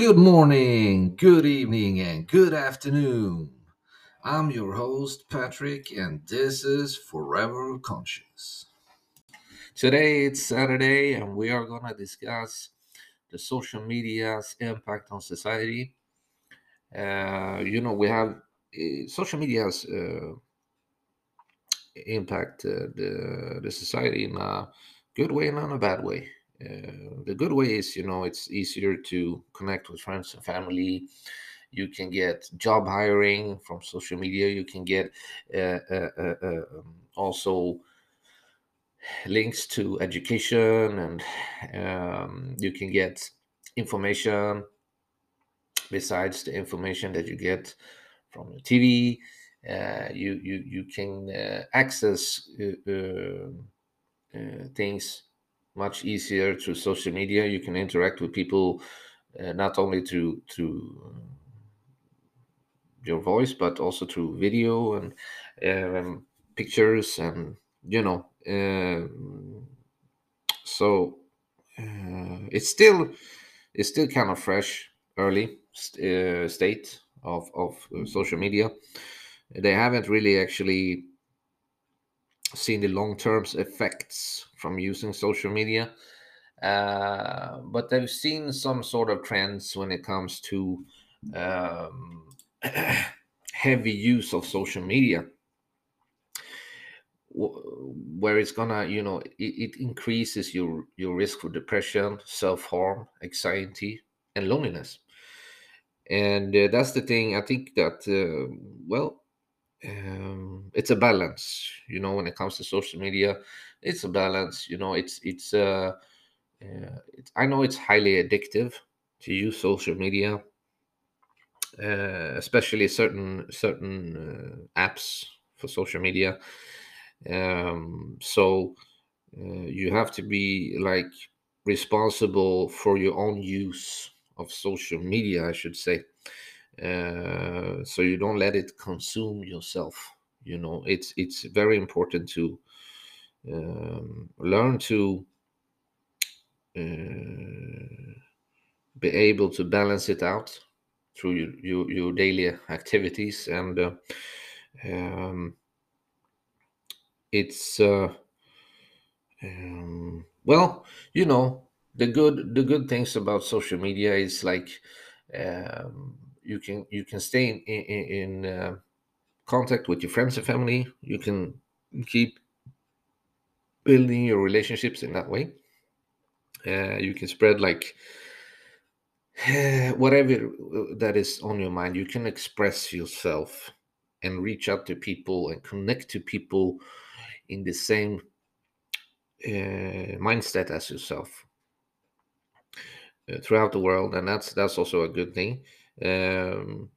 Good morning, good evening, and good afternoon. I'm your host, Patrick, and this is Forever Conscious. Today it's Saturday, and we are going to discuss the social media's impact on society. Uh, you know, we have uh, social media has uh, impacted the, the society in a good way and in a bad way. Uh, the good way is, you know, it's easier to connect with friends and family. You can get job hiring from social media. You can get uh, uh, uh, uh um, also links to education, and um, you can get information besides the information that you get from the TV. You you you can access things much easier through social media. You can interact with people uh, not only through through your voice, but also through video and um, pictures, and you know. Uh, so uh, it's still it's still kind of fresh, early uh, state of of uh, social media. They haven't really actually seen the long term effects from using social media. Uh, but they've seen some sort of trends when it comes to um, heavy use of social media where it's gonna you know it, it, increases your your risk for depression self-harm anxiety and loneliness and uh, that's the thing i think that uh, well um, it's a balance you know when it comes to social media it's a balance you know it's it's uh, uh it's, i know it's highly addictive to use social media uh, especially certain certain uh, apps for social media. Um, so uh, you have to be like responsible for your own use of social media i should say uh, so you don't let it consume yourself you know. It's it's very important to um, learn to uh, be able to balance it out through your, your, your daily activities. And uh, um, it's uh, um, well you know the good the good things about social media is like um, you can you can stay in in, in uh, contact with your friends and family. You can keep building your relationships in that way. Uh, you can spread like whatever that is on your mind. You can express yourself and reach out to people and connect to people in the same uh, mindset as yourself uh, throughout the world, and that's that's also a good thing. Um,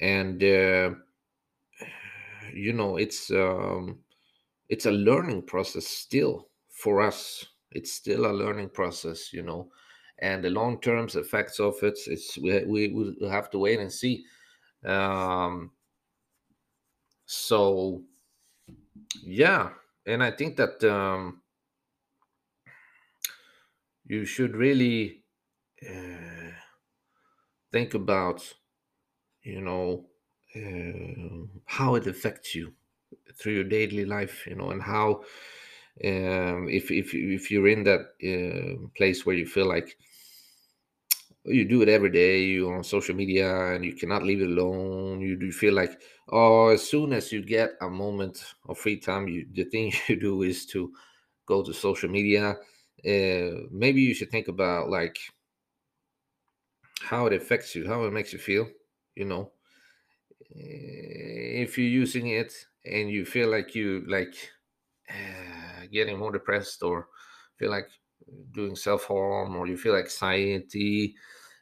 and uh, you know, it's um, it's a learning process still for us. It's still a learning process, you know, and the long term effects of it, it's we we will have to wait and see. Um, so yeah, and I think that um, you should really uh, think about, you know, uh, how it affects you through your daily life, you know, and how um, if if if you're in that uh, place where you feel like you do it every day, you're on social media, and you cannot leave it alone. You do feel like, oh, as soon as you get a moment of free time, you the thing you do is to go to social media. Uh, maybe you should think about like how it affects you, how it makes you feel. You know, Eh, if you're using it and you feel like you like uh, getting more depressed or feel like doing self-harm or you feel anxiety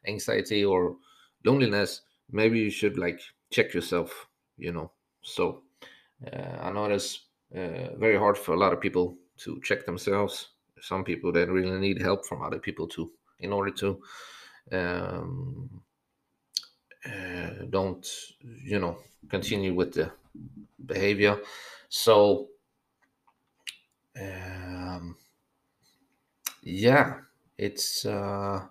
anxiety or loneliness maybe you should like check yourself you know so uh, i know it's uh, very hard for a lot of people to check themselves some people that really need help from other people too in order to um, uh, don't you know continue with the behavior so um, yeah it's uh,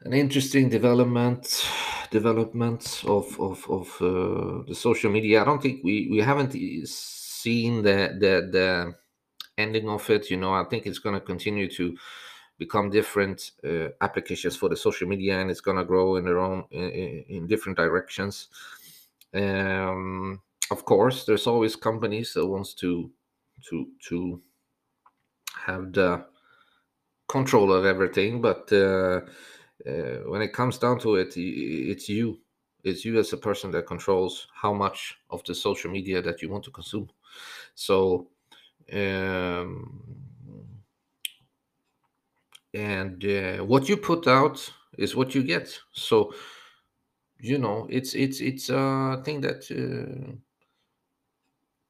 an interesting development development of of, of uh, the social media. I don't think we we haven't seen the the the ending of it. You know, I think it's going to continue to become different uh, applications for the social media, and it's going to grow in their own in, in different directions. Um, of course, there's always companies that wants to to to have the control of everything, but uh, uh, when it comes down to it, it's you. It's you as a person that controls how much of the social media that you want to consume. So, um, and uh, what you put out is what you get. So, you know, it's it's it's a thing that uh,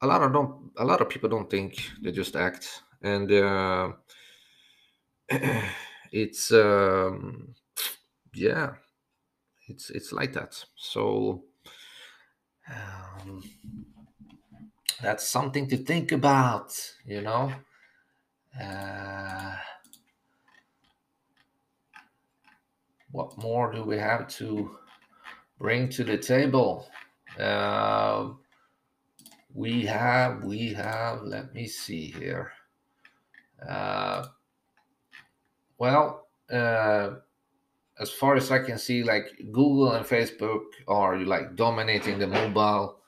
a lot of don't a lot of people don't think they just act, and uh, it's um, yeah, it's it's like that. So um, that's something to think about, you know. Uh, what more do we have to bring to the table? Uh, we have, we have, let me see here. Uh, well, uh, as far as I can see, like Google and Facebook are like dominating the mobile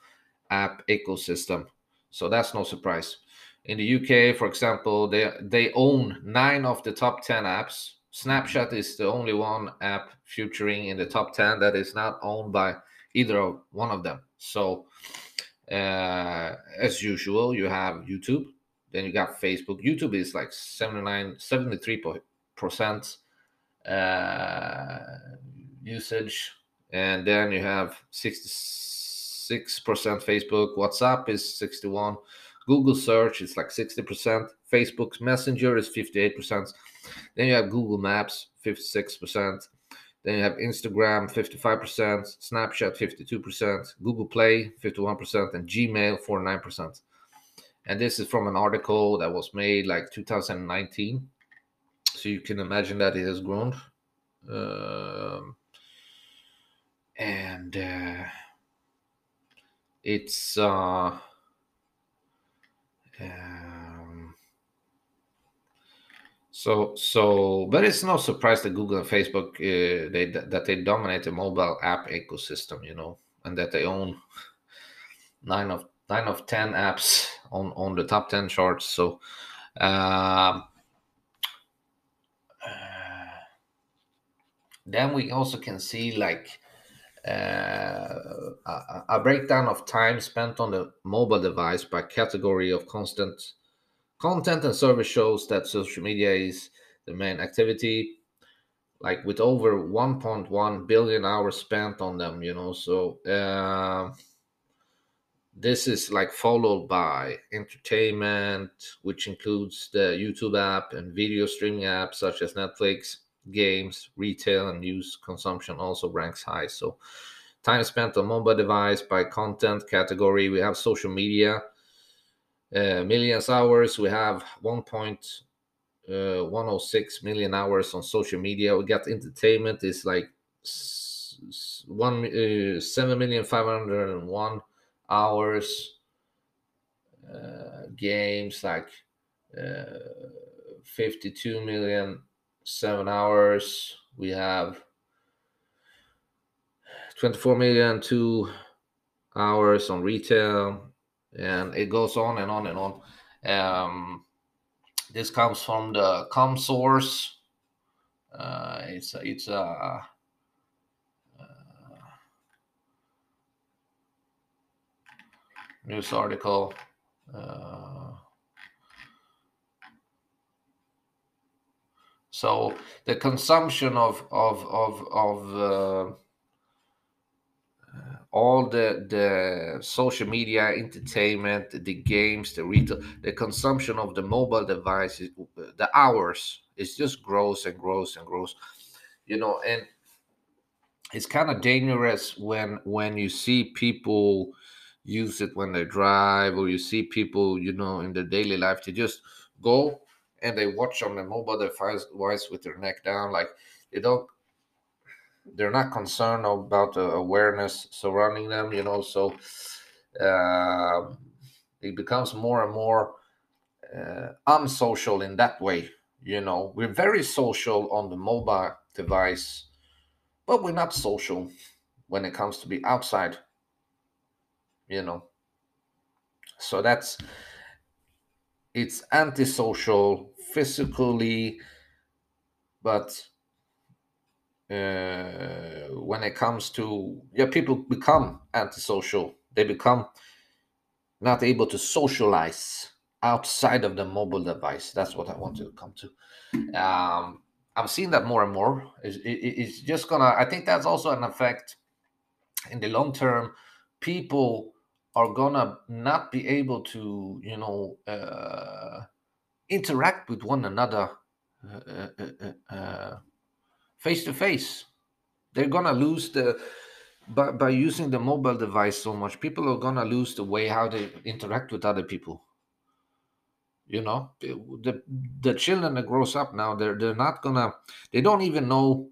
app ecosystem. So that's no surprise. In the UK, for example, they they own nine of the top ten apps. Snapchat is the only one app featuring in the top ten that is not owned by either of one of them. So, uh, as usual, you have YouTube, then you got Facebook. YouTube is like 79, 73 percent uh, usage, and then you have 66% Facebook. WhatsApp is 61. Google search is like 60%. Facebook's Messenger is 58%. Then you have Google Maps, 56%. Then you have Instagram, 55%, Snapchat, 52%, Google Play, 51%, and Gmail, 49%. And this is from an article that was made like 2019 so you can imagine that it has grown um, and uh, it's uh, um, so so but it's no surprise that google and facebook uh, they that they dominate the mobile app ecosystem you know and that they own nine of nine of ten apps on on the top 10 charts. So uh, then we also can see like uh, a, a, breakdown of time spent on the mobile device by category of constant content and service shows that social media is the main activity. Like with over 1.1 billion hours spent on them you know so uh, this is like followed by entertainment which includes the youtube app and video streaming apps such as netflix games, retail, and news consumption also ranks high. So, time spent on mobile device by content category, we have social media, uh, millions hours. We have 1.106 uh, million hours on social media. We got entertainment is like one uh, seven million five hundred and one hours. Uh, games like uh, 52 million seven hours. We have 24 million two hours on retail, and it goes on and on and on. Um, this comes from the comScore. Uh, it's it's a uh, news article. Uh, So the consumption of of of of uh, all the the social media, entertainment, the games, the retail, the consumption of the mobile devices, the hours, it just grows and grows and grows. You know, and it's kind of dangerous when when you see people use it when they drive or you see people you know in their daily life to just go and they watch on the mobile device with their neck down like they don't they're not concerned about the awareness surrounding them you know so uh, it becomes more and more uh, unsocial in that way you know. We're very social on the mobile device but we're not social when it comes to be outside you know. So that's it's antisocial physically but uh, when it comes to yeah people become antisocial. They become not able to socialize outside of the mobile device. That's what i want to come to. Um, i'm seeing that more and more. It's, it, it's just gonna i think that's also an effect in the long term. People are gonna not be able to you know uh, interact with one another face to face they're gonna lose the by, by using the mobile device so much people are gonna lose the way how they interact with other people. You know the the children that grows up now they're they're not gonna they don't even know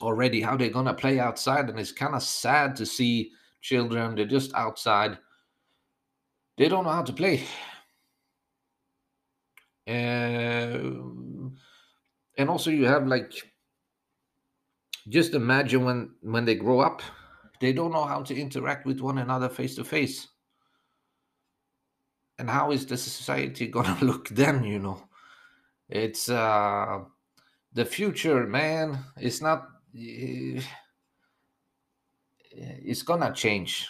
already how they're gonna play outside and it's kind of sad to see children they're just outside. They don't know how to play. Uh, and also you have like just imagine when when they grow up they don't know how to interact with one another face to face and how is the society gonna look then you know? It's uh the future man it's not eh, it's gonna change.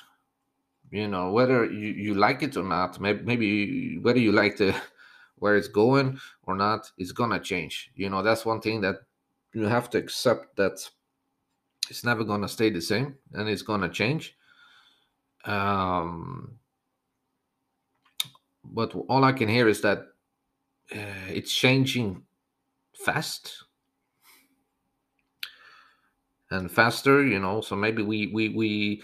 You know whether you, you like it or not maybe, maybe whether you like the where it's going or not it's gonna change. You know that's one thing that you have to accept that it's never gonna stay the same and it's gonna change. Um but all i can hear is that uh, it's changing fast and faster you know so maybe we we we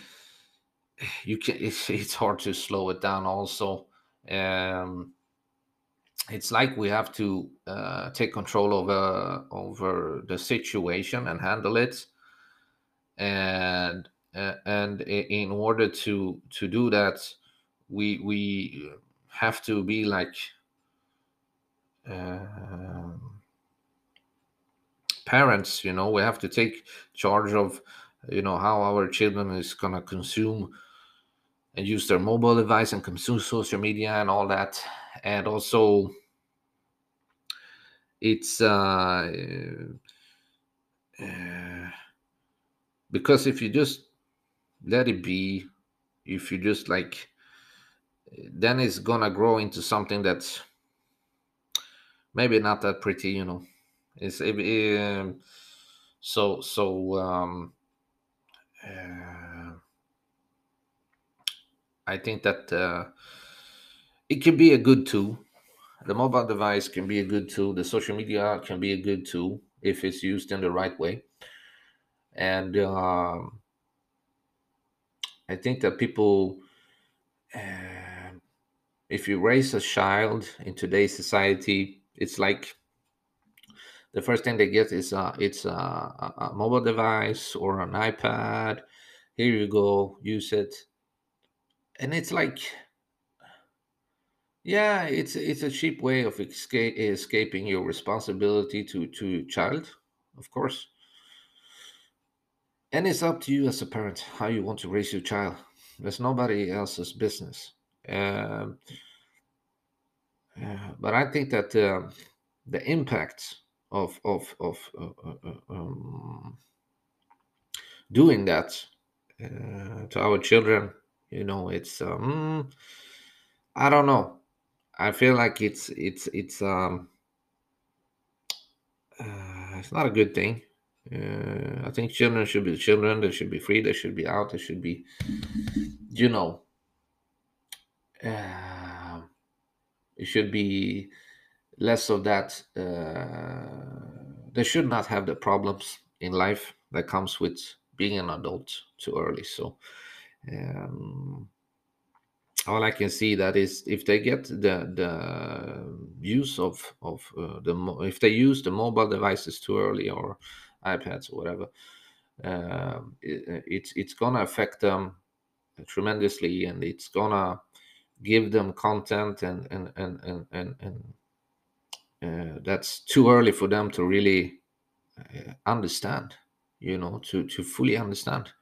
you can it's, it's hard to slow it down also. Um it's like we have to uh, take control over over the situation and handle it. And uh, and in order to to do that we we have to be like uh, parents you know we have to take charge of you know how our children is going to consume and use their mobile device and consume social media and all that. And also it's uh, uh, because if you just let it be if you just like then it's gonna grow into something that's maybe not that pretty you know it's it, um, so so um, uh, i think that uh, it can be a good tool. The mobile device can be a good tool. The social media can be a good tool if it's used in the right way. And um, i think that people uh, if you raise a child in today's society it's like the first thing they get is uh, it's a, a mobile device or an ipad here you go use it and it's like yeah, it's it's a cheap way of escape, escaping your responsibility to to child, of course. And it's up to you as a parent how you want to raise your child. There's nobody else's business. Um, uh, but I think that uh, the impact of of of uh, uh, uh um, doing that to our children, you know, it's um, I don't know I feel like it's it's it's um uh, it's not a good thing. Uh, I think children should be children. They should be free. They should be out. They should be, you know, uh, it should be less of that. They should not have the problems in life that comes with being an adult too early. So, um, all I can see that is if they get the the use of of uh, the if they use the mobile devices too early or iPads or whatever, um, it, it's it's gonna affect them tremendously, and it's gonna give them content and and and and and, and uh, that's too early for them to really uh, understand you know to to fully understand.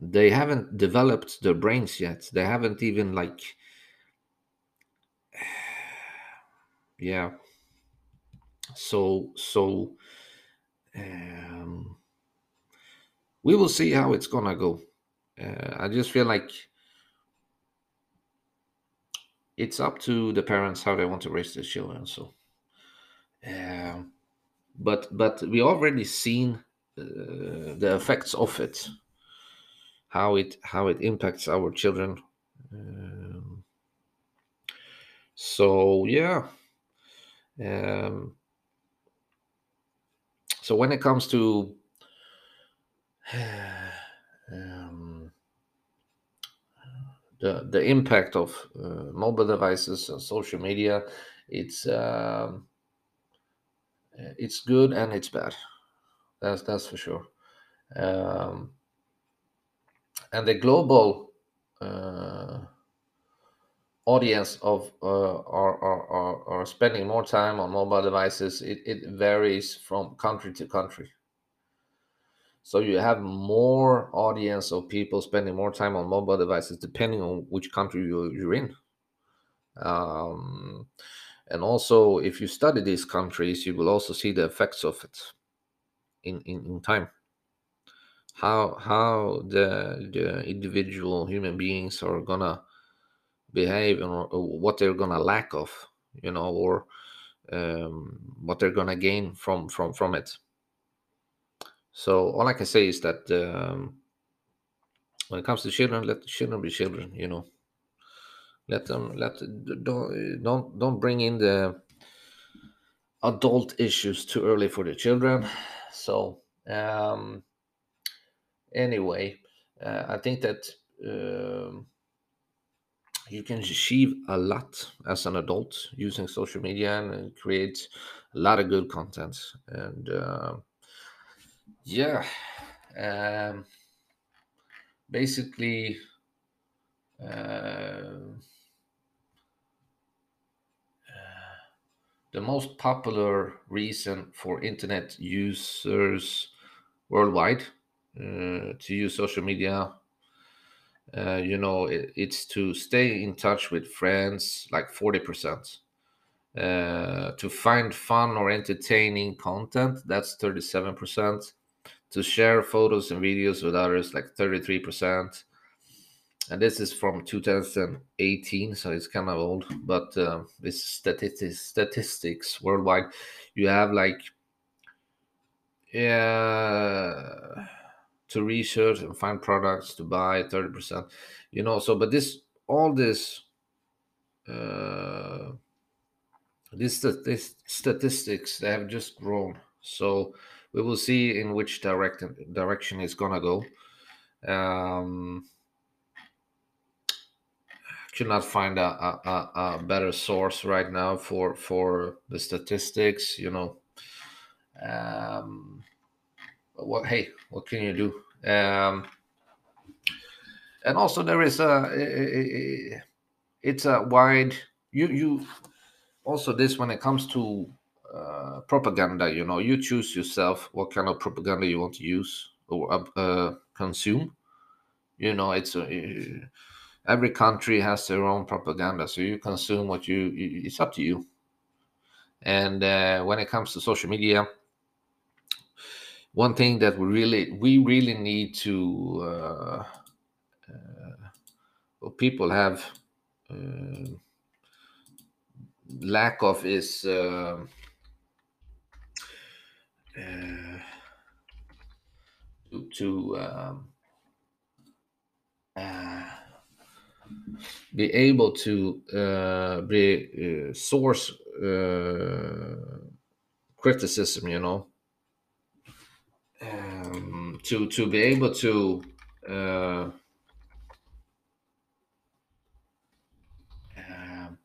They haven't developed their brains yet. They haven't even like yeah. So so um, we will see how it's gonna go. Uh, i just feel like it's up to the parents how they want to raise their children so um, but but we already seen uh, the effects of it how it how it impacts our children um, so yeah um, so when it comes to um, the the impact of uh, mobile devices and social media, it's um, it's good and it's bad. That's that's for sure. Um, and the global uh, audience of uh, are, are, are, are spending more time on mobile devices it, it varies from country to country so you have more audience of people spending more time on mobile devices depending on which country you, you're in. Um, and also if you study these countries you will also see the effects of it in, in, in time. How how the the individual human beings are gonna behave and what they're gonna lack of you know or um, what they're gonna gain from from from it so all i can say is that um, when it comes to children let the children be children you know. Let them let don't don't don't bring in the adult issues too early for the children. So um anyway uh, i think that um, you can achieve a lot as an adult using social media and create a lot of good content. And uh, yeah um, basically uh, the most popular reason for internet users worldwide uh, to use social media uh, you know it, it's to stay in touch with friends like 40% uh, to find fun or entertaining content that's 37% to share photos and videos with others like 33% and this is from 2018 so it's kind of old but uh, this statistics statistics worldwide. You have like yeah to research and find products to buy 30% you know so but this all this uh these this statistics they have just grown. So we will see in which direction direction it's gonna go. Um could not find a, a, a, better source right now for for the statistics you know. Um what hey what can you do? Um and also there is a it's a wide you you also this when it comes to uh, propaganda you know you choose yourself what kind of propaganda you want to use or uh, consume. You know it's a, every country has their own propaganda so you consume what you it's up to you. And uh, when it comes to social media one thing that we really we really need to uh, uh, well, people have uh, lack of is uh, uh, to, to um, uh, be able to uh, be uh, source uh, criticism you know? Um, to to be able to uh, um,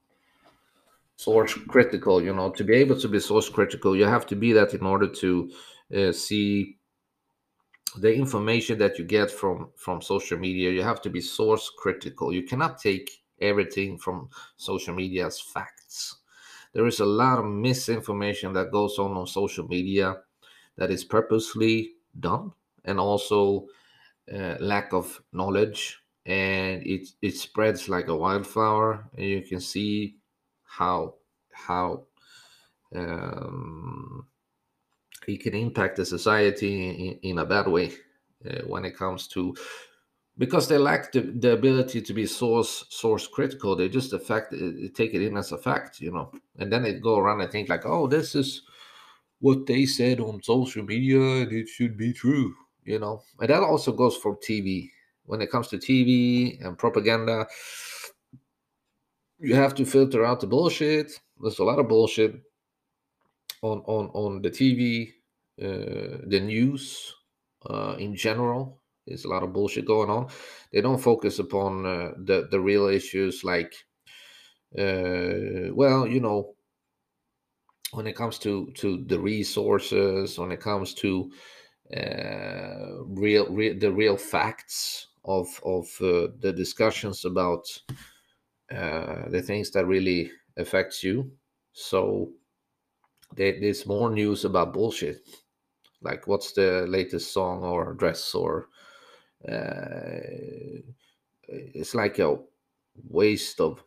source critical you know to be able to be source critical you have to be that in order to uh, see the information that you get from from social media. You have to be source critical. You cannot take everything from social media as facts. There is a lot of misinformation that goes on on social media that is purposely done and also uh, lack of knowledge and it it spreads like a wildflower and you can see how how um, it can impact the society in, in a bad way uh, when it comes to because they lack the, the ability to be source source critical. They just affect it, take it in as a fact you know. And then they go around and think like oh this is what they said on social media and it should be true you know. And that also goes for tv when it comes to tv and propaganda you have to filter out the bullshit. There's a lot of bullshit on on on the tv uh, the news uh, in general. There's a lot of bullshit going on. They don't focus upon uh, the the real issues like uh, well you know when it comes to to the resources when it comes to uh, real, real the real facts of of uh, the discussions about uh, the things that really affects you. So there, there's more news about bullshit. Like what's the latest song or dress or uh, it's like a waste of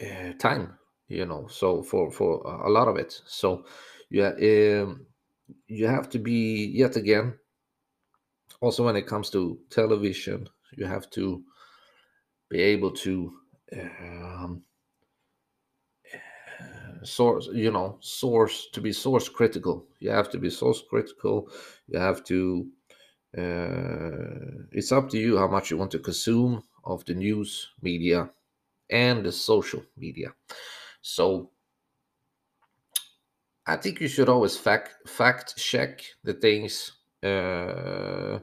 uh, time you know so for for a lot of it. So yeah um, you have to be yet again also when it comes to television you have to be able to um, source you know source to be source critical. You have to be source critical. You have to uh, it's up to you how much you want to consume of the news media and the social media. So i think you should always fact fact check the things uh,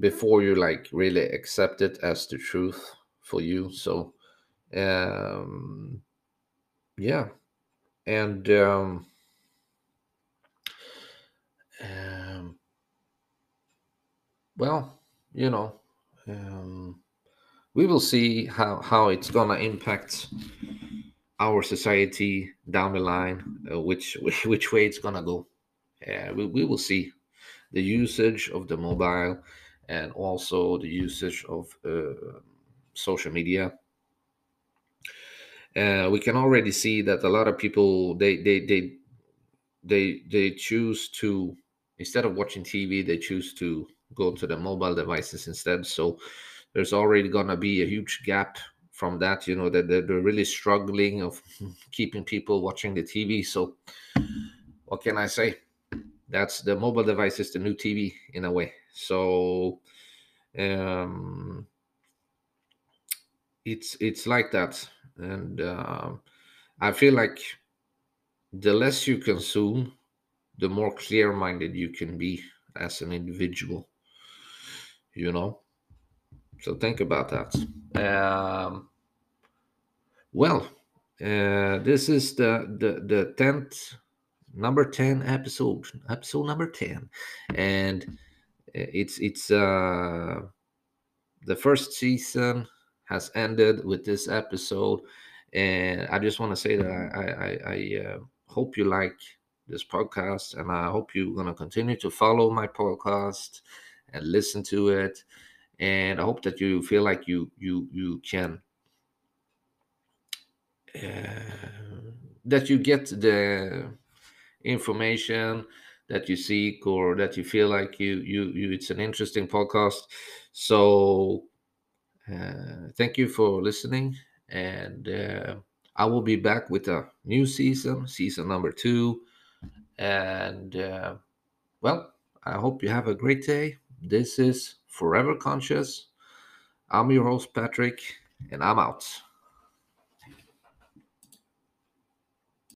before you like really accept it as the truth for you so um, yeah. And um, um, well you know um, we will see how how it's gonna impact our society down the line uh, which which way it's gonna go. Uh, we, we will see. The usage of the mobile and also the usage of uh, social media. Uh, we can already see that a lot of people they they they they they choose to instead of watching tv they choose to go to the mobile devices instead. So there's already gonna be a huge gap from that you know that they're, they're really struggling of keeping people watching the tv so what can i say that's the mobile device is the new tv in a way. So um it's it's like that. And uh, i feel like the less you consume the more clear minded you can be as an individual you know? So think about that. Um, well uh, this is the the the 10th number 10 episode episode number 10 and it's it's uh the first season has ended with this episode. And I just want to say that I, I, I uh, hope you like this podcast, and I hope you're going to continue to follow my podcast and listen to it. And I hope that you feel like you you you can uh, that you get the information that you seek or that you feel like you you you it's an interesting podcast so uh, thank you for listening, and uh, I will be back with a new season, season number two. And uh, well, I hope you have a great day. This is Forever Conscious. I'm your host, Patrick, and I'm out.